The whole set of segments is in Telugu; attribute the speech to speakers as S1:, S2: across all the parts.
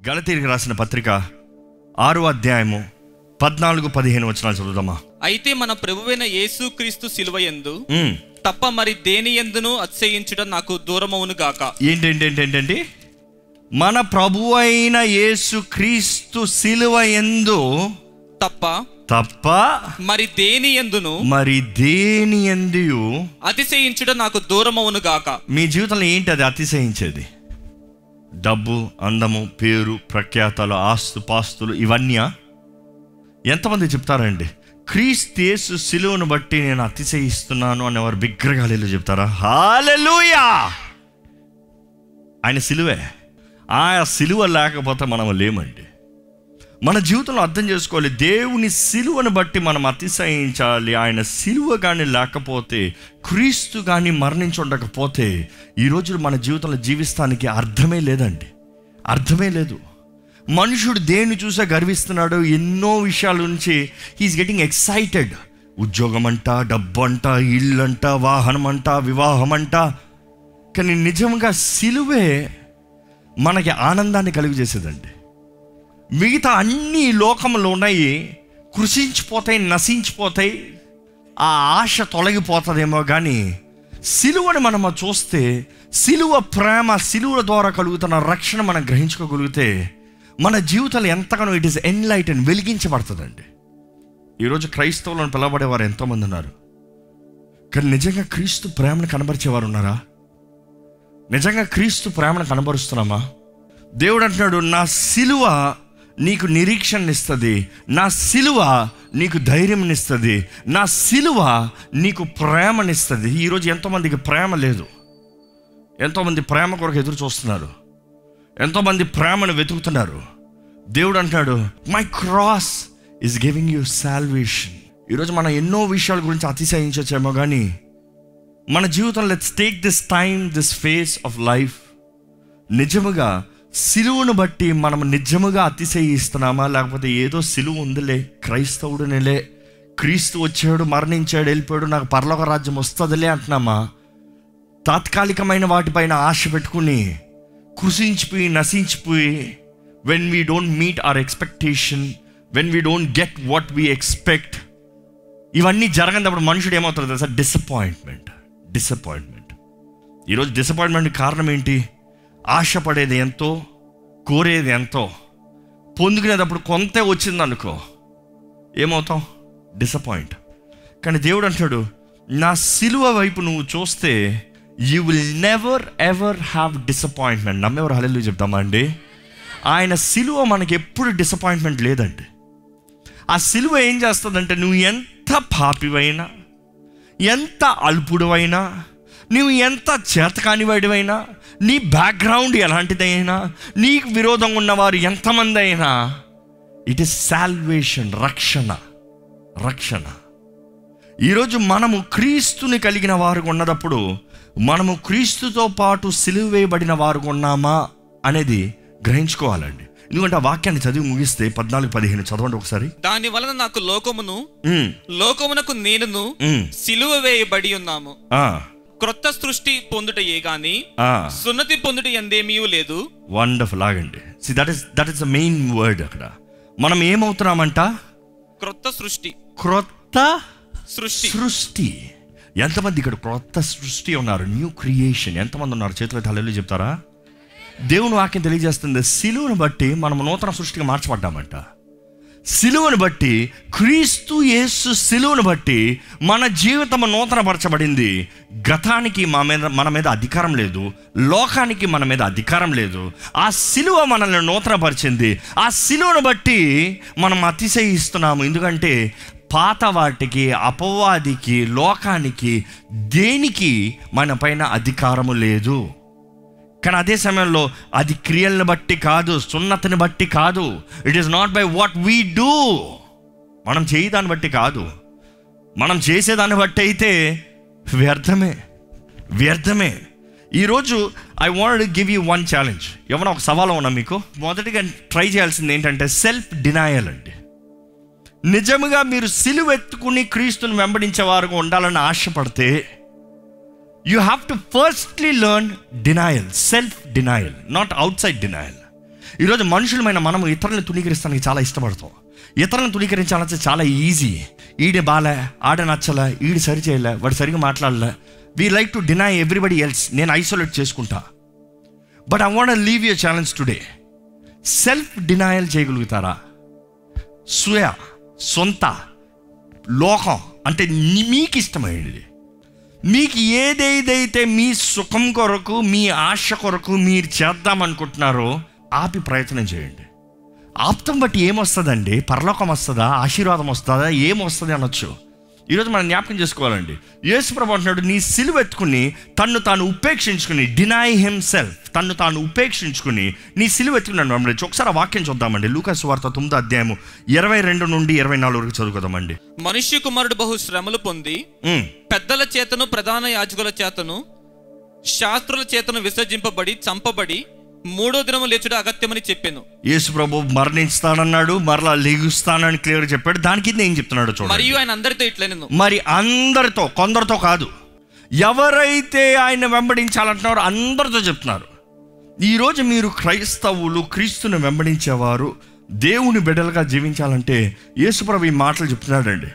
S1: గలతీరికి రాసిన పత్రిక ఆరో అధ్యాయము పద్నాలుగు పదిహేను వచనాలు చదువుదామా?
S2: అయితే మన ప్రభువైన యేసు క్రీస్తు సిలువయందు
S1: ఉమ్.
S2: తప్ప మరి దేని ఎందును అతిశయించుట నాకు దూరమవును గాక.
S1: ఏంటంటే ఏంటంటే మన ప్రభు అయిన యేసు క్రీస్తు సిలువ ఎందు
S2: తప్ప
S1: తప్ప
S2: మరి దేని ఎందును
S1: మరి దేని ఎందు
S2: అతిశయించుట నాకు దూరమవును గాక.
S1: మీ జీవితంలో ఏంటి అది అతిశయించేది? డబ్బు అందము పేరు ప్రఖ్యాతలు ఆస్తు పాస్తులు ఇవన్నీ ఎంతమంది చెప్తారండి? క్రీస్తేసు సిలువను బట్టి నేను అతిశయిస్తున్నాను అనేవారు బిగ్రగాలిలో చెప్తారా? హాలెలుయా ఆయన సిలువే. ఆ సిలువ లేకపోతే మనం లేమండి. మన జీవితంలో అర్థం చేసుకోవాలి. దేవుని సిలువను బట్టి మనం అతిశయించాలి. ఆయన సిలువ కానీ లేకపోతే క్రీస్తు కానీ మరణించుండకపోతే ఈ ఈరోజు మన జీవితంలో జీవిస్తానికి అర్థమే లేదండి. అర్థమే లేదు. మనుషుడు దేన్ని చూసా గర్విస్తున్నాడు ఎన్నో విషయాల నుంచి హీఈస్ గెటింగ్ ఎక్సైటెడ్ ఉద్యోగం అంట డబ్బు అంట ఇల్లు అంట వాహనం అంట వివాహం అంట కానీ నిజంగా సిలువే మనకి ఆనందాన్ని కలుగజేసేదండి. మిగతా అన్ని లోకంలో ఉన్నాయి కృషించిపోతాయి నశించిపోతాయి ఆ ఆశ తొలగిపోతుందేమో కానీ సిలువని మనం చూస్తే సిలువ ప్రేమ సిలువ ద్వారా కలుగుతున్న రక్షణ మనం గ్రహించుకోగలిగితే మన జీవితాలు ఎంతగానో ఇట్ ఈస్ ఎన్లైట్ అండ్ వెలిగించబడుతుందండి. ఈరోజు క్రైస్తవులను పిలవబడేవారు ఎంతోమంది ఉన్నారు. కానీ నిజంగా క్రీస్తు ప్రేమను కనబరిచేవారు ఉన్నారా? నిజంగా క్రీస్తు ప్రేమను కనబరుస్తున్నామా? దేవుడు అంటున్నాడు నా సిలువ నీకు నిరీక్షణనిస్తుంది. నా సిలువ నీకు ధైర్యంనిస్తుంది నా సిలువ నీకు ప్రేమనిస్తుంది. ఈరోజు ఎంతోమందికి ప్రేమ లేదు. ఎంతోమంది ప్రేమ కొరకు ఎదురు చూస్తున్నారు. ఎంతోమంది ప్రేమను వెతుకుతున్నారు. దేవుడు అంటాడు my cross is giving you salvation ఈరోజు మనం ఎన్నో విషయాల గురించి అతిశయించవచ్చేమో కానీ మన జీవితంలో let's take this time this phase of life నిజముగా సిలువును బట్టి మనం నిజముగా అతిశయిస్తున్నామా? లేకపోతే ఏదో సిలువు ఉందిలే క్రైస్తవుడునిలే క్రీస్తు వచ్చాడు మరణించాడు వెళ్ళిపోయాడు నాకు పరలోక రాజ్యం వస్తుందిలే అంటున్నామా? తాత్కాలికమైన వాటిపైన ఆశ పెట్టుకుని కృషించిపోయి నశించిపోయి when we don't meet our expectation when we don't get what we expect ఇవన్నీ జరగనప్పుడు మనుషుడు ఏమవుతుంది తెలుసా? డిసప్పాయింట్మెంట్ డిసప్పాయింట్మెంట్ ఈరోజు డిసప్పాయింట్మెంట్ కారణం ఏంటి? ఆశపడేది ఎంతో కోరేది ఎంతో. పొందుకునేటప్పుడు కొంతే వచ్చింది అనుకో ఏమవుతాం? డిసప్పాయింట్ కానీ దేవుడు అంటాడు నా సిలువ వైపు నువ్వు చూస్తే you will never ever have disappointment నమ్మెవరు హలెలు చెప్తామా అండి? ఆయన సిలువ మనకి ఎప్పుడు డిసప్పాయింట్మెంట్ లేదండి. ఆ సిలువ ఏం చేస్తుందంటే నువ్వు ఎంత పాపివైనా ఎంత అల్పుడువైనా నువ్వు ఎంత చేతకానివాడివైనా నీ బ్యాక్గ్రౌండ్ ఎలాంటిదైనా నీకు విరోధంగా ఉన్నవారు ఎంతమంది అయినా ఇట్ ఇస్ సాల్వేషన్ రక్షణ రక్షణ. ఈరోజు మనము క్రీస్తుని కలిగిన వారు ఉన్నదప్పుడు మనము క్రీస్తుతో పాటు సిలువేయబడిన వారు ఉన్నామా అనేది గ్రహించుకోవాలండి. ఎందుకంటే ఆ వాక్యాన్ని చదివి ముగిస్తే పద్నాలుగు పదిహేను చదవండి ఒకసారి.
S2: దాని వలన నాకు లోకమును లోకమునకు నేనును సిలువ వేయబడి ఉన్నాము. క్రొత్త సృష్టి పొందుటయే గాని. సున్నతి పొందుట ఎందేమీ లేదు.
S1: వండర్ఫుల్ ఆగండి. See that is that is the main word అక్కడ. మనం ఏమవుతున్నామంట?
S2: క్రొత్త సృష్టి.
S1: క్రొత్త
S2: సృష్టి.
S1: సృష్టి. ఎంతమంది ఇక్కడ క్రొత్త సృష్టి ఉన్నారు? న్యూ క్రియేషన్ ఎంతమంది ఉన్నారు? చేతులు తల్లి చెప్తారా? దేవుని వాక్యం తెలియజేస్తుంది. సిలువను బట్టి మనం నూతన సృష్టిగా మార్చబడ్డామంట. సిలువను బట్టి క్రీస్తు యేసు సిలువను బట్టి మన జీవితం నూతనపరచబడింది. గతానికి మా మీద మన మీద అధికారం లేదు. లోకానికి మన మీద అధికారం లేదు. ఆ సిలువ మనల్ని నూతనపరిచింది. ఆ సిలువను బట్టి మనం అతిశయిస్తున్నాము. ఎందుకంటే పాత వాటికి అపవాదికి లోకానికి దేనికి మన పైన అధికారము లేదు. కానీ అదే సమయంలో అది క్రియలను బట్టి కాదు సున్నతిని బట్టి కాదు. It is not by what we do మనం చేయదాన్ని బట్టి కాదు. మనం చేసేదాన్ని బట్టి అయితే వ్యర్థమే వ్యర్థమే. ఈరోజు I want give you one challenge ఏమైనా ఒక సవాల్ ఉన్నా మీకు? మొదటిగా ట్రై చేయాల్సింది ఏంటంటే సెల్ఫ్ డినాయల్ అండి. నిజముగా మీరు సిలువెత్తుకుని క్రీస్తుని వెంబడించే వారు ఉండాలని ఆశపడితే you have to firstly learn denial self denial not outside denial ఈరోజు మనుషులమైన మనం ఇతరులను తుణీకరిస్తానికి చాలా ఇష్టపడతాం. ఇతరులను తుణీకరించాలంటే చాలా ఈజీ ఈడే బాలే ఆడ నచ్చలే ఈడు సరి చేయలే వాడు సరిగా మాట్లాడలే. We like to deny everybody else నేను ఐసోలేట్ చేసుకుంటా. But I want leave you challenge today self denial చేయగలుగుతారా? స్వయ సొంత లోకం అంటే మీకు ఇష్టమైనది మీకు ఏదేదైతే మీ సుఖం కొరకు మీ ఆశ కొరకు మీరు చేద్దామనుకుంటున్నారో ఆపి ప్రయత్నం చేయండి. ఆప్తం బట్టి ఏమొస్తుందండి? పరలోకం వస్తుందా? ఆశీర్వాదం వస్తుందా? ఏమొస్తుంది అనొచ్చు? ఈరోజు మనం జ్ఞాపకం చేసుకోవాలండి. యేసు ప్రభు అంటున్నాడు నీ సిలువ ఎత్తుకుని తన్ను తాను ఉపేక్షించుకుని డినై హిమ్సెల్ఫ్ తన్ను తాను ఉపేక్షించుకుని నీ సిలువ ఎత్తుకున్నాను మమ్మల్ని ఒకసారి వాక్యం చూద్దామండి. లూకాసు వార్త తొమ్మిదో అధ్యాయము ఇరవై రెండు నుండి ఇరవై నాలుగు వరకు చదువుకుందామండి.
S2: మనుష్య కుమారుడు బహు శ్రమలు పొంది. పెద్దల చేతను ప్రధాన యాజకుల చేతను శాస్త్రుల చేతను విసర్జింపబడి చంపబడి మూడో దినము లేచుడు అగత్యమని చెప్పాను.
S1: యేసు ప్రభు మరణిస్తానన్నాడు మరలా లెగుస్తానని క్లియర్ చెప్పాడు. దాని కింద ఏం చెప్తున్నాడు చూడండి.
S2: మరియు ఆయన అందరితో ఇట్లనెను.
S1: మరి అందరితో కొందరితో కాదు. ఎవరైతే ఆయన వెంబడించాలంటున్నారో అందరితో చెప్తున్నారు. ఈరోజు మీరు క్రైస్తవులు క్రీస్తుని వెంబడించేవారు దేవుని బిడ్డలుగా జీవించాలంటే యేసుప్రభు ఈ మాటలు చెప్తున్నాడండి.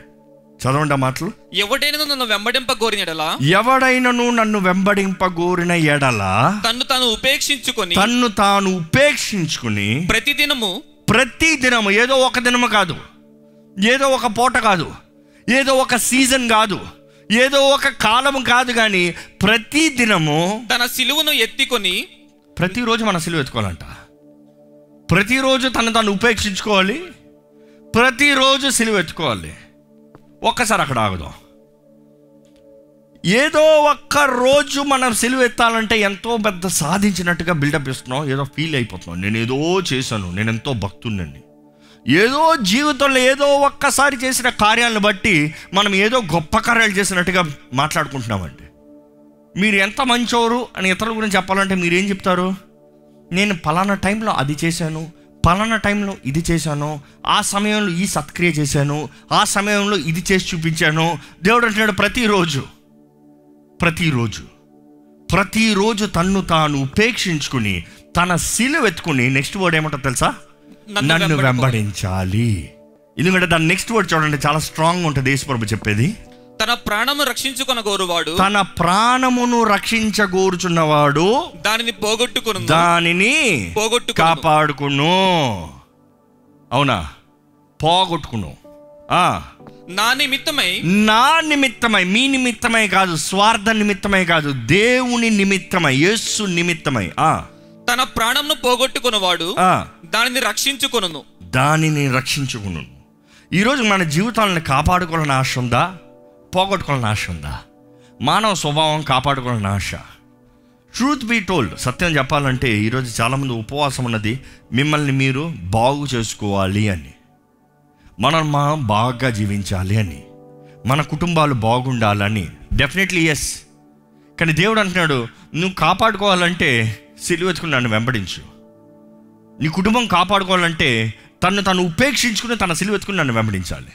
S1: చదవండి మాటలు.
S2: ఎవడైనా నన్ను వెంబడింప కోరినడలా
S1: ఎవడైనను నన్ను వెంబడింపగోరిన ఎడల?
S2: తన్ను తాను ఉపేక్షించుకొని
S1: తన్ను తాను ఉపేక్షించుకుని
S2: ప్రతిదినము
S1: ప్రతి దినము ఏదో ఒక దినము కాదు ఏదో ఒక పూట కాదు ఏదో ఒక సీజన్ కాదు ఏదో ఒక కాలం కాదు కానీ ప్రతి దినము
S2: తన సిలువను ఎత్తికొని
S1: ప్రతిరోజు మన సిలువ ఎత్తుకోవాలంట. ప్రతిరోజు తను తను ఉపేక్షించుకోవాలి ప్రతిరోజు సిలువ ఎత్తుకోవాలి. ఒక్కసారి అక్కడ ఆగుదాం. ఏదో ఒక్క రోజు మనం సిలువ ఎత్తాలంటే ఎంతో పెద్ద సాధించినట్టుగా బిల్డప్ ఇస్తున్నాం ఏదో ఫీల్ అయిపోతున్నాం. నేను ఏదో చేశాను నేను ఎంతో భక్తున్నండి ఏదో జీవితంలో ఏదో ఒక్కసారి చేసిన కార్యాలను బట్టి మనం ఏదో గొప్ప కార్యాలు చేసినట్టుగా మాట్లాడుకుంటున్నామండి. మీరు ఎంత మంచోరు అని ఇతరుల గురించి చెప్పాలంటే మీరు ఏం చెప్తారు? నేను పలానా టైంలో అది చేశాను పలానా టైంలో ఇది చేశాను ఆ సమయంలో ఈ సత్క్రియ చేశాను ఆ సమయంలో ఇది చేసి చూపించాను. దేవుడు అంటున్నాడు ప్రతిరోజు ప్రతిరోజు ప్రతిరోజు తన్ను తాను ఉపేక్షించుకుని తన శిలు ఎత్తుకుని నెక్స్ట్ వర్డ్ ఏమంటో తెలుసా?
S2: నన్ను
S1: వెంబడించాలి. ఎందుకంటే దాని నెక్స్ట్ వర్డ్ చూడండి చాలా స్ట్రాంగ్ ఉంటుంది. యేసుప్రభు చెప్పేది.
S2: తన ప్రాణము రక్షించుకొన గోరువాడు
S1: తన ప్రాణమును రక్షించగోరుచున్నవాడు
S2: దానిని పోగొట్టుకును
S1: దానిని
S2: పోగొట్టుకును
S1: కాపాడుకును. అవునా? పోగొట్టుకును. ఆ.
S2: నా నిమిత్తమై.
S1: నా నిమిత్తమై మీ నిమిత్తమై కాదు స్వార్థ నిమిత్తమై కాదు దేవుని నిమిత్తమై యేసు నిమిత్తమై. ఆ.
S2: తన ప్రాణంను పోగొట్టుకున్నవాడు
S1: ఆ.
S2: దానిని రక్షించుకొనును
S1: దానిని రక్షించుకును. ఈరోజు మన జీవితాలను కాపాడుకోవాలని ఆశ ఉందా? పోగొట్టుకోవాలని ఆశ ఉందా? మానవ స్వభావం కాపాడుకోవాలని ఆశ ట్రూత్ బీ టోల్డ్ సత్యం చెప్పాలంటే ఈరోజు చాలామంది ఉపవాసం ఉన్నది మిమ్మల్ని మీరు బాగు చేసుకోవాలి అని. మనం మనం బాగా జీవించాలి అని. మన కుటుంబాలు బాగుండాలని. డెఫినెట్లీ ఎస్ కానీ దేవుడు అంటున్నాడు నువ్వు కాపాడుకోవాలంటే సిలువెత్తుకుని నన్ను వెంబడించు. నీ కుటుంబం కాపాడుకోవాలంటే తను తను ఉపేక్షించుకుని తన సిలువెత్తుకుని నన్ను వెంబడించాలి.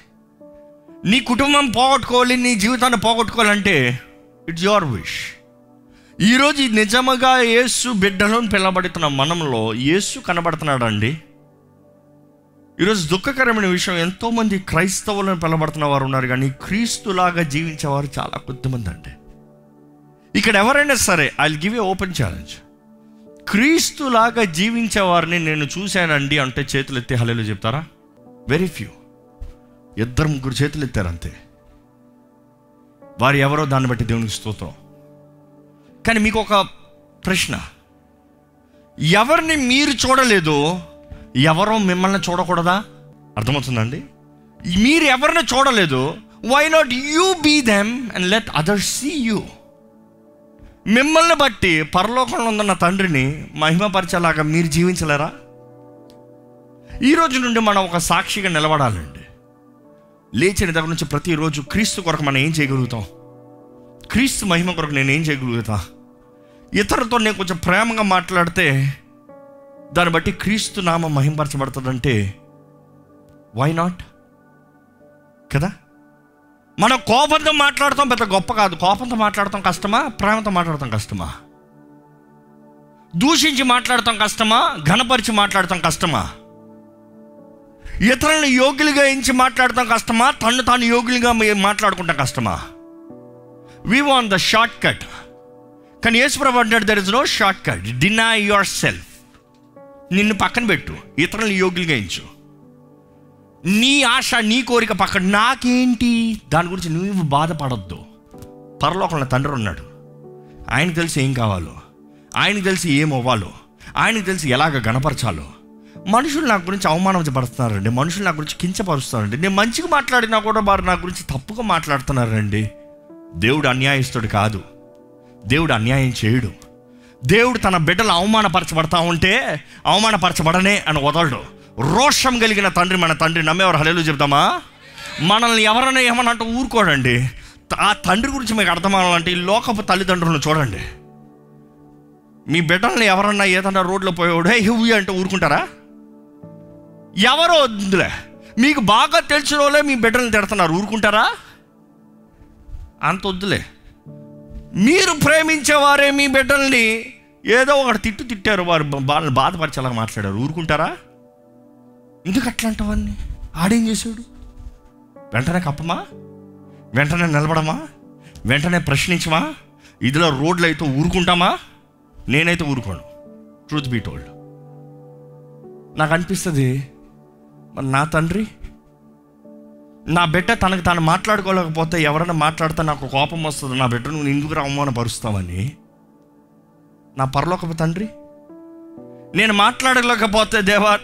S1: నీ కుటుంబం పోగొట్టుకోవాలి నీ జీవితాన్ని పోగొట్టుకోవాలంటే ఇట్స్ యువర్ విష్ ఈరోజు నిజముగా యేసు బిడ్డలను పిలబడుతున్న మనంలో యేసు కనబడుతున్నాడు అండి ఈరోజు దుఃఖకరమైన విషయం ఎంతోమంది క్రైస్తవులను పిలబడుతున్న వారు ఉన్నారు కానీ క్రీస్తులాగా జీవించేవారు చాలా కొద్దిమంది అండి. ఇక్కడ ఎవరైనా సరే I give a open challenge క్రీస్తులాగా జీవించే వారిని నేను చూశానండి అంటే చేతులు ఎత్తి హలేలు చెప్తారా? వెరీ ఫ్యూ ఇద్దరు ముగ్గురు చేతులు ఎత్తారు అంతే. వారు ఎవరో దాన్ని బట్టి దేవునికి స్తోత్రం. కానీ మీకు ఒక ప్రశ్న. ఎవరిని మీరు చూడలేదో ఎవరో మిమ్మల్ని చూడకూడదా? అర్థమవుతుందండి? మీరు ఎవరిని చూడలేదు why not you be them and let others see you మిమ్మల్ని బట్టి పరలోకంలో ఉన్న తండ్రిని మహిమపరిచేలాగా మీరు జీవించలేరా? ఈ రోజు నుండి మనం ఒక సాక్షిగా నిలబడాలండి. లేచిన దగ్గర నుంచి ప్రతిరోజు క్రీస్తు కొరకు మనం ఏం చేయగలుగుతాం? క్రీస్తు మహిమ కొరకు నేను ఏం చేయగలుగుతా? ఇతరులతో నేను కొంచెం ప్రేమగా మాట్లాడితే దాన్ని బట్టి క్రీస్తు నామం మహింపరచబడుతుందంటే వై నాట్ కదా? మనం కోపంతో మాట్లాడతాం పెద్ద గొప్ప కాదు. కోపంతో మాట్లాడతాం కష్టమా? ప్రేమతో మాట్లాడతాం కష్టమా? దూషించి మాట్లాడటం కష్టమా? ఘనపరిచి మాట్లాడతాం కష్టమా? ఇతరులను యోగ్యులుగా ఎంచి మాట్లాడటం కష్టమా? తను తాను యోగ్యులుగా మాట్లాడుకుంటాం కష్టమా? We want the shortcut కానీ యేసుప్రభు అంటాడు there is no shortcut deny yourself నిన్ను పక్కన పెట్టు. ఇతరులను యోగ్యులుగా ఎంచు. నీ ఆశ నీ కోరిక పక్కన నాకేంటి? దాని గురించి నువ్వు బాధపడద్దు. పరలోకంలో తండ్రి ఉన్నాడు. ఆయనకు తెలిసి ఏం కావాలో? ఆయనకు తెలిసి ఏం అవ్వాలో? ఆయనకు తెలిసి ఎలాగ గణపరచాలో? మనుషులు నా గురించి అవమానపడుతున్నారండి మనుషులు నా గురించి కించపరుస్తున్నారండి. నేను మంచిగా మాట్లాడినా కూడా వారు నా గురించి తప్పుగా మాట్లాడుతున్నారండి. దేవుడు అన్యాయస్తుడు కాదు. దేవుడు అన్యాయం చేయడు. దేవుడు తన బిడ్డలు అవమానపరచబడతా ఉంటే అవమానపరచబడనే అని వదలడు. రోషం కలిగిన తండ్రి మన తండ్రి నమ్మేవారు. హలేలు చెప్తామా మనల్ని ఎవరైనా ఏమన్నా అంటే ఊరుకోడండి. ఆ తండ్రి గురించి మీకు అర్థమవాలంటే ఈ లోకపు తల్లిదండ్రులను చూడండి. మీ బిడ్డల్ని ఎవరన్నా ఏదన్నా రోడ్లో పోయేవాడు హే అంటే ఊరుకుంటారా? ఎవరో వద్దులే. మీకు బాగా తెలిసిన వాళ్ళే మీ బిడ్డల్ని తిడుతున్నారు. ఊరుకుంటారా? అంత వద్దులే. మీరు ప్రేమించేవారే మీ బిడ్డల్ని. ఏదో ఒకటి తిట్టు తిట్టారు వారు. వాళ్ళని బాధపరిచేలా మాట్లాడారు. ఊరుకుంటారా? ఎందుకు అట్లాంటివన్నీ? ఆడేం చేశాడు? వెంటనే కప్పమా? వెంటనే నిలబడమా? వెంటనే ప్రశ్నించమా? ఇదిలో రోడ్లు అయితే ఊరుకుంటామా? నేనైతే ఊరుకోను. ట్రూత్ బీ టోల్డ్ నాకు అనిపిస్తుంది మరి నా తండ్రి? నా బిడ్డ తనకు తాను మాట్లాడుకోలేకపోతే ఎవరైనా మాట్లాడితే నాకు కోపం వస్తుంది. నా బిడ్డ నువ్వు ఎందుకు అవమానపరుస్తావని? నా పరలోకపు తండ్రి నేను మాట్లాడలేకపోతే దేవా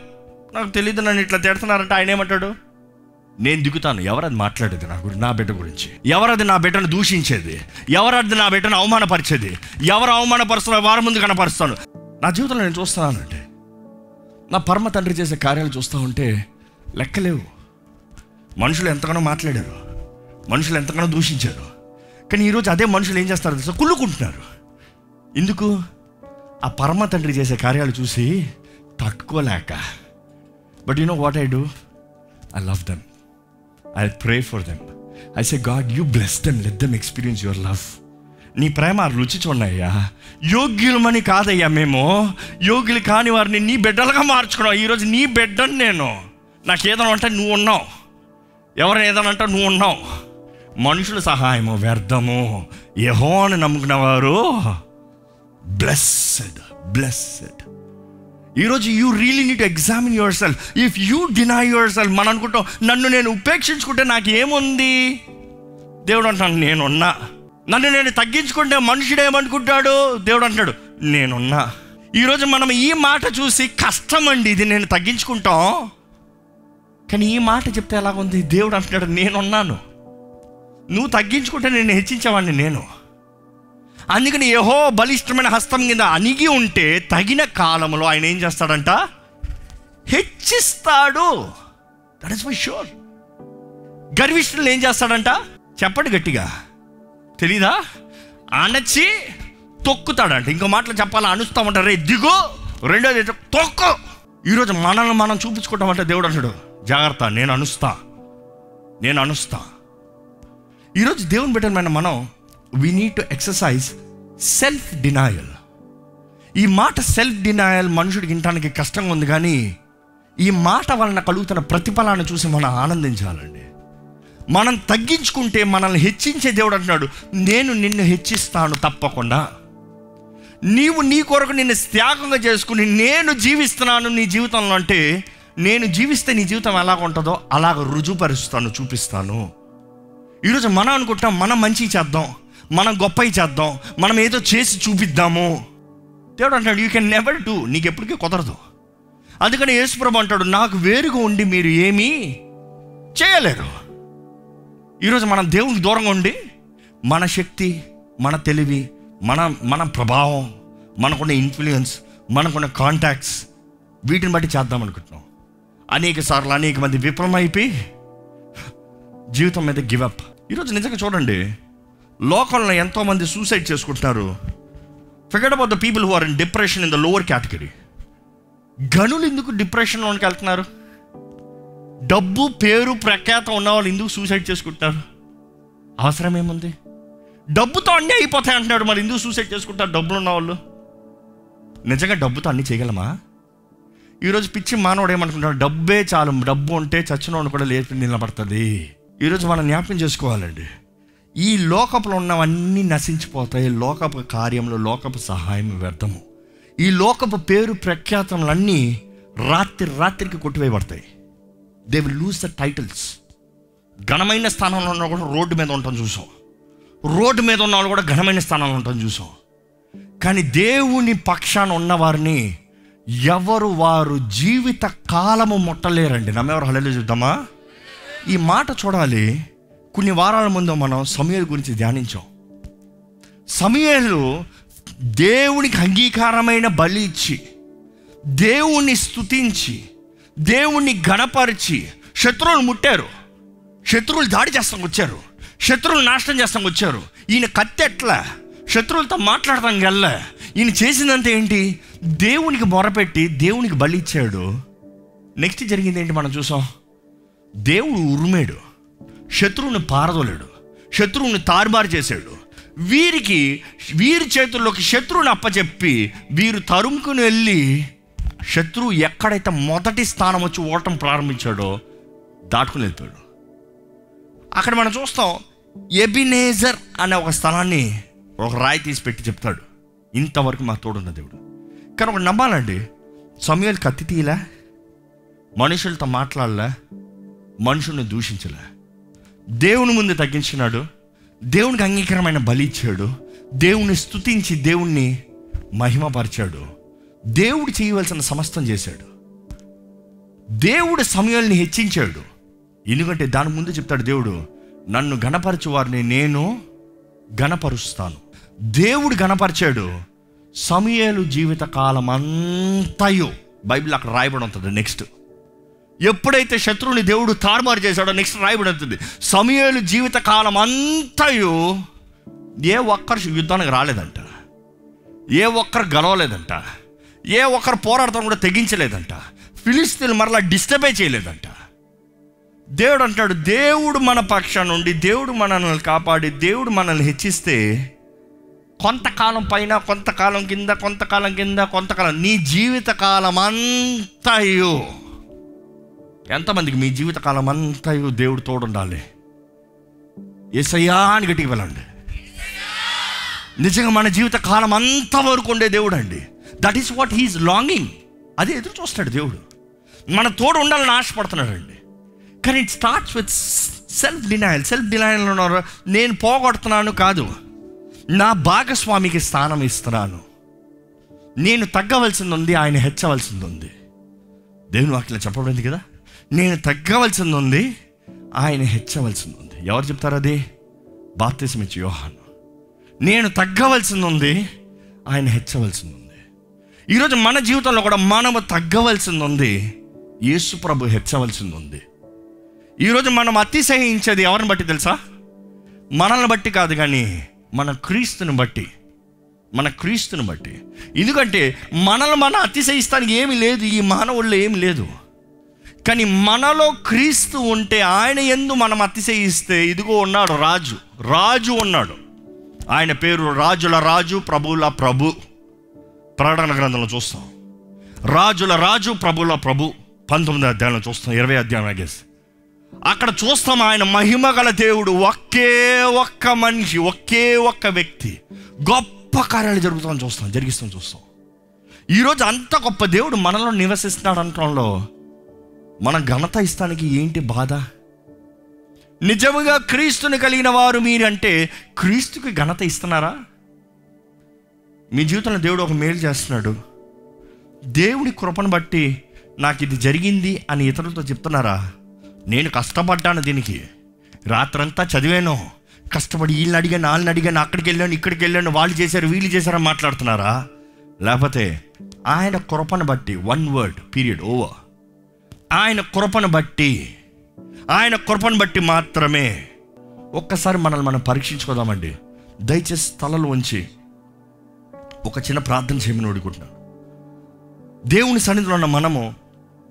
S1: నాకు తెలియదు నన్ను ఇట్లా తిడుతున్నారంటే ఆయన ఏమంటాడు? నేను దిగుతాను. ఎవరది మాట్లాడేది నా గురించి నా బిడ్డ గురించి? ఎవరది నా బిడ్డను దూషించేది? ఎవరది నా బిడ్డను అవమానపరిచేది? ఎవరు అవమానపరుస్తున్నా వారి ముందు కనపరుస్తాను. నా జీవితంలో నేను చూస్తున్నానంటే నా పరమ తండ్రి చేసే కార్యాలు చూస్తూ ఉంటే లెక్కలేవు. మనుషులు ఎంతగానో మాట్లాడారు. మనుషులు ఎంతగానో దూషించారు. కానీ ఈరోజు అదే మనుషులు ఏం చేస్తారు తెలుసా? కుళ్ళుకుంటున్నారు. ఎందుకు? ఆ పరమ తండ్రి చేసే కార్యాలు చూసి తట్టుకోలేక. But you know what I do I love them I pray for them I say God you bless them let them experience your love నీ ప్రేమ రుచి చూడయ్యా యోగ్యులమని కాదయ్యా మేము. యోగ్యులు కాని వారిని నీ బిడ్డలుగా మార్చుకున్నావు ఈరోజు నీ బిడ్డను నేను. నాకు ఏదైనా అంటే నువ్వు ఉన్నావు. ఎవరు ఏదైనా అంటే నువ్వు ఉన్నావు. మనుషుల సహాయము వ్యర్థము. యహో అని నమ్ముకున్న వారు బ్లెస్సెడ్ బ్లెస్సెడ్ ఈరోజు you really need examine yourself if you deny yourself మనం అనుకుంటాం నన్ను నేను ఉపేక్షించుకుంటే నాకు ఏముంది దేవుడు అంటాను నేనున్నా. నన్ను నేను తగ్గించుకుంటే మనుషుడు ఏమనుకుంటాడు? దేవుడు అంటాడు నేనున్నా. ఈరోజు మనం ఈ మాట చూసి కష్టం అండి ఇది నేను తగ్గించుకుంటాం. కానీ ఈ మాట చెప్తే ఎలాగుంది? దేవుడు అంటున్నాడు నేనున్నాను. నువ్వు తగ్గించుకుంటే నేను హెచ్చించేవాడిని నేను. అందుకని ఏహో బలిష్టమైన హస్తం కింద అణిగి ఉంటే తగిన కాలంలో ఆయన ఏం చేస్తాడంట? హెచ్చిస్తాడు. దట్ ఇస్ మై షూర్ గర్విష్ఠులు ఏం చేస్తాడంట? చెప్పండి గట్టిగా. తెలీదా? అణచి తొక్కుతాడంట. ఇంకో మాటలు చెప్పాలా? అనుస్తామంటారు రే దిగు. రెండోది తొక్కు. ఈరోజు మనల్ని మనం చూపించుకుంటామంటే దేవుడు అంటాడు జాగ్రత్త నేను అనుస్తా. నేను అనుస్తా. ఈరోజు దేవుని బిడ్డలమైన మనం we need to exercise self denial ఈ మాట సెల్ఫ్ డినాయల్ మనుషుడికి వినటానికి కష్టంగా ఉంది కానీ ఈ మాట వలన కలుగుతున్న ప్రతిఫలాన్ని చూసి మనం ఆనందించాలండి. మనం తగ్గించుకుంటే మనల్ని హెచ్చించే దేవుడు అంటున్నాడు నేను నిన్ను హెచ్చిస్తాను తప్పకుండా. నీవు నీ కొరకు నిన్ను త్యాగంగా చేసుకుని నేను జీవిస్తున్నాను నీ జీవితంలో అంటే నేను జీవిస్తే నీ జీవితం ఎలాగ ఉంటుందో అలాగ రుజుపరుస్తాను చూపిస్తాను. ఈరోజు మనం అనుకుంటాం మనం మంచి చేద్దాం మనం గొప్పవి చేద్దాం మనం ఏదో చేసి చూపిద్దాము. దేవుడు అంటాడు యూ కెన్ నెవర్ డూ నీకు ఎప్పటికీ కుదరదు. అందుకని యేసుప్రభు అంటాడు నాకు వేరుగా ఉండి మీరు ఏమీ చేయలేరు. ఈరోజు మనం దేవునికి దూరంగా ఉండి మన శక్తి మన తెలివి మన మన ప్రభావం మనకున్న ఇన్ఫ్లుయెన్స్ మనకున్న కాంటాక్ట్స్ వీటిని బట్టి చేద్దాం అనుకుంటున్నాం. అనేక సార్లు అనేక మంది విఫలమైపోయి జీవితం మీద గివప్ ఈరోజు నిజంగా చూడండి లోకంలో ఎంతోమంది సూసైడ్ చేసుకుంటున్నారు. Figure about the people who are in depression in the lower category గనులు ఎందుకు డిప్రెషన్లోనికి వెళ్తున్నారు? డబ్బు పేరు ప్రఖ్యాత ఉన్న వాళ్ళు ఎందుకు సూసైడ్ చేసుకుంటున్నారు? అవసరం ఏముంది? డబ్బుతో అన్నీ అయిపోతాయి అంటున్నాడు మరి ఎందుకు సూసైడ్ చేసుకుంటారు డబ్బులు ఉన్న వాళ్ళు? నిజంగా డబ్బుతో అన్నీ చేయగలమా? ఈరోజు పిచ్చి మానవుడు ఏమనుకుంటాడు? డబ్బే చాలు డబ్బు ఉంటే చచ్చినోడు కూడా లేపి నిలబడుతుంది ఈరోజు మనం జ్ఞాపకం చేసుకోవాలండి. ఈ లోకపులో ఉన్నవన్నీ నశించిపోతాయి. లోకపు కార్యంలో లోకపు సహాయం వ్యర్థము. ఈ లోకపు పేరు ప్రఖ్యాతములన్నీ రాత్రి రాత్రికి కొట్టివేయబడతాయి. They will lose the titles ఘనమైన స్థానంలో ఉన్న కూడా రోడ్డు మీద ఉండటం చూసాం. రోడ్డు మీద ఉన్న వాళ్ళు కూడా ఘనమైన స్థానంలో ఉండటం చూసాం. కానీ దేవుని పక్షాన ఉన్నవారిని ఎవరు వారు జీవిత కాలము ముట్టలేరండి. నమ్మెవరు? హళలు చూద్దామా ఈ మాట చూడాలి. కొన్ని వారాల ముందు మనం సమయాల గురించి ధ్యానించాం. సమయాలు దేవునికి అంగీకారమైన బలి ఇచ్చి దేవుణ్ణి స్తుతించి దేవుణ్ణి గణపరిచి శత్రువులు ముట్టారు. శత్రువులు దాడి చేస్తాం వచ్చారు. శత్రువులు నాశనం చేస్తాం వచ్చారు. ఈయన కత్తి ఎట్లా? శత్రువులతో మాట్లాడతాం గల్లా ఈయన చేసిందంతా ఏంటి? దేవునికి మొరపెట్టి దేవునికి బలి ఇచ్చాడు. నెక్స్ట్ జరిగింది ఏంటి మనం చూసాం? దేవుడు ఉరిమాడు. శత్రువుని పారదోలేడు. శత్రువుని తారుమారు చేశాడు. వీరికి వీరి చేతుల్లోకి శత్రువుని అప్పచెప్పి వీరు తరుముకుని వెళ్ళి శత్రువు ఎక్కడైతే మొదటి స్థానం వచ్చి ఓటం ప్రారంభించాడో దాటుకుని వెళ్తాడు. అక్కడ మనం చూస్తాం ఎబినేజర్ అనే ఒక స్థలాన్ని ఒక రాయి తీసి పెట్టి చెప్తాడు. ఇంతవరకు మా తోడున్న దేవుడు. కానీ ఒకటి నమ్మాలండి. సమయాలు కత్తి తీయలే. మనుషులతో మాట్లాడలే. మనుషుల్ని దూషించలే. దేవుని ముందు తగ్గించినాడు. దేవునికి అంగీకరమైన బలి ఇచ్చాడు. దేవుణ్ణి స్తుతించి దేవుణ్ణి మహిమపరిచాడు. దేవుడు చేయవలసిన సమస్తం చేశాడు. దేవుడు సమయాల్ని హెచ్చించాడు. ఎందుకంటే దాని ముందు చెప్తాడు దేవుడు నన్ను గణపరచు వారిని నేను గణపరుస్తాను దేవుడు గణపరిచాడు సమయలు జీవిత కాలం అంతయు బైబిల్ అక్కడ రాయబడి ఉంటుంది నెక్స్ట్ ఎప్పుడైతే శత్రువుని దేవుడు తారుమారు చేశాడో నెక్స్ట్ రాయబడి ఉంటుంది సమయలు జీవిత కాలం అంతయు ఏ ఒక్కరు యుద్ధానికి రాలేదంట. ఏ ఒక్కరు గెలవలేదంట. ఏ ఒక్కరు పోరాడతాం కూడా తెగించలేదంట. ఫిలిస్తీన్ మరలా డిస్టర్బే చేయలేదంట. దేవుడు అంటాడు దేవుడు మన పక్షాన నుండి దేవుడు మనల్ని కాపాడి దేవుడు మనల్ని హెచ్చిస్తే కొంతకాలం పైన కొంతకాలం కింద కొంతకాలం కింద కొంతకాలం. నీ జీవిత కాలం అంతయు ఎంతమందికి మీ జీవితకాలం అంతయు దేవుడు తోడుండాలి? ఏసయ్యా అని గట్టికి వెళ్ళండి. నిజంగా మన జీవిత కాలం అంతవరకు ఉండే దేవుడు అండి that is what he is longing అదే ఎదురు చూస్తాడు దేవుడు. మన తోడు ఉండాలని ఆశపడుతున్నాడు అండి కానీ it starts with self denial self denial ఉన్నారు నేను పోగొడుతున్నాను కాదు. నా భాగస్వామికి స్థానం ఇస్తున్నాను. నేను తగ్గవలసింది ఉంది ఆయన హెచ్చవలసింది ఉంది దేవుని వాక్యం చెప్పబడింది కదా? నేను తగ్గవలసింది ఉంది ఆయన హెచ్చవలసింది ఉంది ఎవరు చెప్తారు అది? బాప్తిసం ఇచ్చి యోహాను. నేను తగ్గవలసింది ఉంది ఆయన హెచ్చవలసింది ఉంది ఈరోజు మన జీవితంలో కూడా మనము తగ్గవలసింది ఉంది యేసు ప్రభు హెచ్చవలసింది ఉంది ఈరోజు మనం అతిశయించేది ఎవరిని బట్టి తెలుసా? మనల్ని బట్టి కాదు కానీ మన క్రీస్తుని బట్టి మన క్రీస్తుని బట్టి. ఎందుకంటే మనల్ని మన అతిశయిస్తానికి ఏమీ లేదు ఈ మానవుల్లో ఏమి లేదు. కానీ మనలో క్రీస్తు ఉంటే ఆయన ఎందు మనం అతిశయిస్తే ఇదిగో ఉన్నాడు రాజు రాజు ఉన్నాడు. ఆయన పేరు రాజుల రాజు ప్రభువుల ప్రభు. ప్రకటన గ్రంథంలో చూస్తాం. రాజుల రాజు ప్రభుల ప్రభు. పంతొమ్మిది అధ్యాయంలో చూస్తాం ఇరవై అధ్యాయం ఆగేసి అక్కడ చూస్తాం ఆయన మహిమ గల దేవుడు ఒకే ఒక్క మనిషి ఒకే ఒక్క వ్యక్తి. గొప్ప కార్యాలు జరుగుతామని చూస్తాం జరిగిస్తాం చూస్తాం. ఈరోజు అంత గొప్ప దేవుడు మనలో నివసిస్తున్నాడు అనటంలో మన ఘనత ఇస్తానికి ఏంటి బాధ? నిజముగా క్రీస్తుని కలిగిన వారు మీరంటే క్రీస్తుకి ఘనత ఇస్తున్నారా? మీ జీవితంలో దేవుడు ఒక మేలు చేస్తున్నాడు. దేవుడి కృపను బట్టి నాకు ఇది జరిగింది అని ఇతరులతో చెప్తున్నారా? నేను కష్టపడ్డాను దీనికి. రాత్రంతా చదివాను. కష్టపడి వీళ్ళని అడిగాను వాళ్ళని అడిగాను అక్కడికి వెళ్ళాను ఇక్కడికి వెళ్ళాను వాళ్ళు చేశారు వీళ్ళు చేశారని మాట్లాడుతున్నారా? లేకపోతే ఆయన కృపను బట్టి వన్ వర్డ్ పీరియడ్ ఓవర్ ఆయన కృపను బట్టి ఆయన కృపను బట్టి మాత్రమే ఒక్కసారి మనల్ని మనం పరీక్షించుకోదామండి. దయచేసి తలలు ఉంచి ఒక చిన్న ప్రార్థన చేయమని అడుగుతున్నాను. దేవుని సన్నిధిలో ఉన్న మనము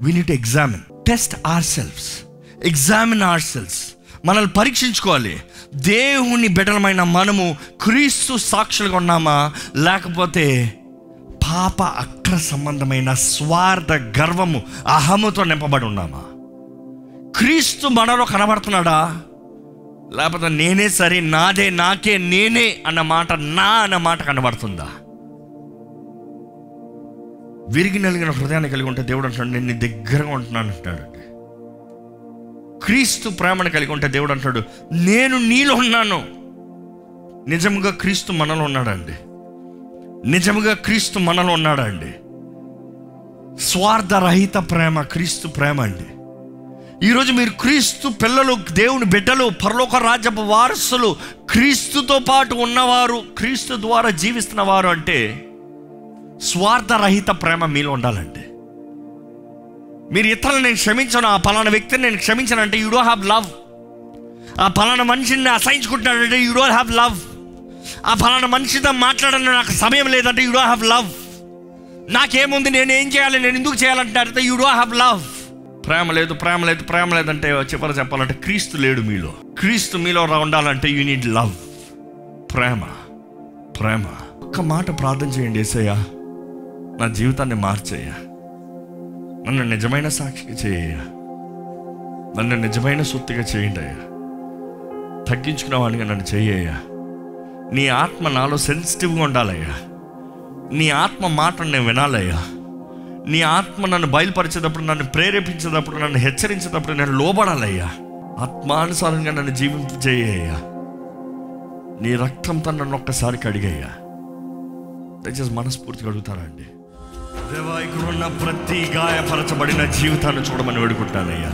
S1: we need examine test ourselves examine ourselves మనల్ని పరీక్షించుకోవాలి. దేవుని బిడ్డలమైన మనము క్రీస్తు సాక్షులుగా ఉన్నామా? లేకపోతే పాప అక్ర సంబంధమైన స్వార్థ గర్వము అహముతో నింపబడి ఉన్నామా? క్రీస్తు మనలో కనబడుతున్నాడా? లేకపోతే నేనే సరే నాదే నాకే నేనే అన్న మాట నా అన్న మాట కనబడుతుందా? విరిగి నలిగిన హృదయాన్ని కలిగి ఉంటే దేవుడు అంటున్నాడు నేను నీ దగ్గరగా ఉంటున్నాను అంటున్నాడు. క్రీస్తు ప్రేమను కలిగి ఉంటే దేవుడు అంటాడు నేను నీలో ఉన్నాను. నిజముగా క్రీస్తు మనలో ఉన్నాడండి నిజముగా క్రీస్తు మనలో ఉన్నాడండి స్వార్థరహిత ప్రేమ క్రీస్తు ప్రేమ అండి. ఈరోజు మీరు క్రీస్తు పిల్లలు దేవుని బిడ్డలు పరలోక రాజ్యపు వారసులు క్రీస్తుతో పాటు ఉన్నవారు క్రీస్తు ద్వారా జీవిస్తున్నవారు అంటే స్వార్థరహిత ప్రేమ మీలో ఉండాలండి. మీరు ఇతరులను నేను క్షమించను ఆ పలానా వ్యక్తిని నేను క్షమించానంటే యూ డోంట్ హ్యావ్ లవ్ ఆ పలానా మనిషిని అసహించుకుంటున్నాడంటే యూ డోంట్ హ్యావ్ లవ్ ఆ ఫలానా మనిషితో మాట్లాడాలని నాకు సమయం లేదంటే యూ డోంట్ హ్యావ్ లవ్ నాకేముంది నేను ఏం చేయాలి నేను ఎందుకు చేయాలంటే యూ డోంట్ హ్యావ్ లవ్ ప్రేమ లేదు ప్రేమ లేదు ప్రేమ లేదంటే చివరి చెప్పాలంటే క్రీస్తు లేడు మీలో. క్రీస్తు మీలో ఉండాలంటే యూ నీడ్ లవ్ ప్రేమ ప్రేమ. ఒక్క మాట ప్రార్థన చేయండి ఏసయ్యా. నా జీవితాన్ని మార్చేయ్యా. నన్ను నిజమైన సాక్షిగా చేయ నన్ను నిజమైన సొత్తుగా చేయండి అయ్యా. తగ్గించుకున్న వాడిగా నన్ను చేయ్యా నీ ఆత్మ నాలో సెన్సిటివ్గా ఉండాలయ్యా. నీ ఆత్మ మాట నేను వినాలయ్యా. నీ ఆత్మ నన్ను బయలుపరిచేటప్పుడు నన్ను ప్రేరేపించేటప్పుడు నన్ను హెచ్చరించేటప్పుడు నేను లోబడాలయ్యా. ఆత్మానుసారంగా నన్ను జీవింపజేయ్యా నీ రక్తంతో నన్ను ఒక్కసారి కడిగయ్యా దయచేసి మనస్ఫూర్తిగా అడుగుతానండి దేవా ఇక్కడ ఉన్న ప్రతి గాయపరచబడిన జీవితాన్ని చూడమని వేడుకుంటానయ్యా.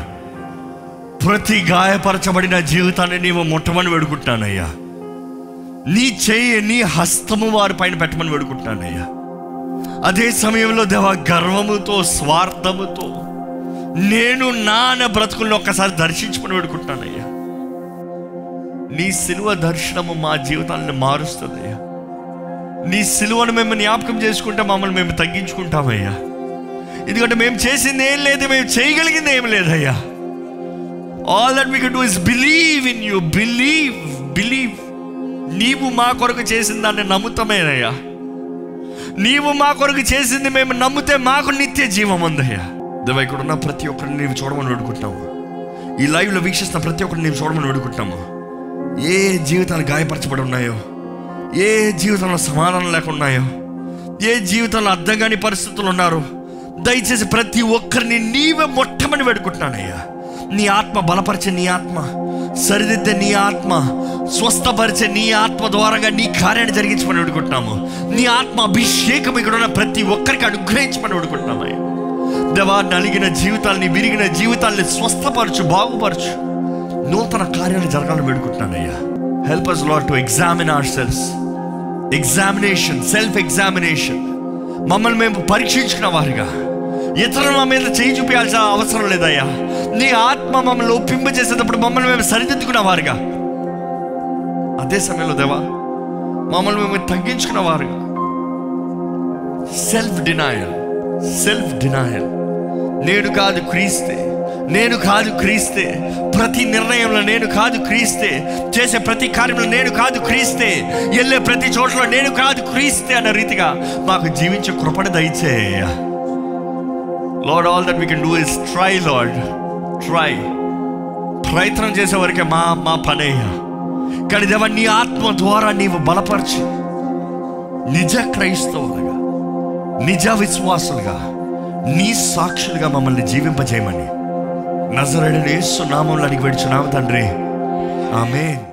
S1: ప్రతి గాయపరచబడిన జీవితాన్ని నీవు ముట్టమని వేడుకుంటానయ్యా. నీ చేయి నీ హస్తము వారి పైన పెట్టమని వేడుకుంటానయ్యా. అదే సమయంలో దేవా గర్వముతో స్వార్థముతో నేను నాన్న బ్రతుకులను ఒక్కసారి దర్శించుకుని వేడుకుంటానయ్యా. నీ సిలువ దర్శనము మా జీవితాలను మారుస్తుందయ్యా. నీ సిలువను మేము జ్ఞాపకం చేసుకుంటే మమ్మల్ని మేము తగ్గించుకుంటామయ్యా. ఎందుకంటే మేము చేసింది ఏం లేదు మేము చేయగలిగింది ఏం లేదయ్యా all that we can do is believe in you believe believe నీవు మా కొరకు చేసిన దాన్ని నమ్ముతామేనయ్యా నీవు మా కొరకు చేసింది మేము నమ్మితే మాకు నిత్య జీవం ఉందయ్యా. దేవ ఇక్కడ ఉన్న ప్రతి ఒక్కరిని నీవు చూడమని వేడుకుంటాము ఈ లైవ్లో వీక్షిస్తున్న ప్రతి ఒక్కరిని నీవు చూడమని వేడుకుంటాము ఏ జీవితాలు గాయపరచబడి ఉన్నాయో. ఏ జీవితంలో సమాధానం లేకున్నాయో ఏ జీవితంలో అర్థం కాని పరిస్థితులు ఉన్నారు దయచేసి ప్రతి ఒక్కరిని నీవే మొట్టమని పెడుకుంటున్నానయ్యా నీ ఆత్మ బలపరిచే నీ ఆత్మ సరిదిద్దే నీ ఆత్మ స్వస్థపరిచే నీ ఆత్మ ద్వారాగా నీ కార్యాన్ని జరిగించమని వేడుకుంటున్నాము. నీ ఆత్మ అభిషేకం ఇక్కడ ఉన్న ప్రతి ఒక్కరికి అనుగ్రహించమని వేడుకుంటున్నామయ్యా. దేవా నలిగిన జీవితాల్ని విరిగిన జీవితాల్ని స్వస్థపరచు బాగుపరచు. నూతన కార్యాలు జరగాలని వేడుకుంటున్నానయ్యా. Help us lot to examine ourselves examination self examination మమ్మల్ని మేము పరీక్షించుకున్న వారిగా. ఇతరులు మా మీద చేయి చూపించాల్సిన అవసరం లేదయ్యా. నీ ఆత్మ మమ్మల్ని ఒప్పింపజేసేటప్పుడు మమ్మల్ని మేము సరిదిద్దుకున్న వారుగా. అదే సమయంలో దేవా మమ్మల్ని మేము తగ్గించుకున్న వారుగా. సెల్ఫ్ డినాయల్ సెల్ఫ్ డినాయల్ నేను కాదు క్రీస్తే. నేను కాదు క్రీస్తే. ప్రతి నిర్ణయంలో నేను కాదు క్రీస్తే. చేసే ప్రతి కార్యంలో నేను కాదు క్రీస్తే. వెళ్ళే ప్రతి చోట్ల నేను కాదు క్రీస్తే అన్న రీతిగా మాకు జీవించే కృపణ దయచే Lord all that we can do is try Lord try ప్రయత్నం చేసే వరకే మా మా పనే. కానీ దేవ నీ ఆత్మ ద్వారా నీవు బలపరిచి నిజ క్రైస్తవులుగా నిజ విశ్వాసులుగా నీ సాక్షులుగా మమ్మల్ని జీవింపజేయమని. నజరడని యేసు నామంలో అడిగి పెడుచున్నాము తండ్రి. ఆమెన్.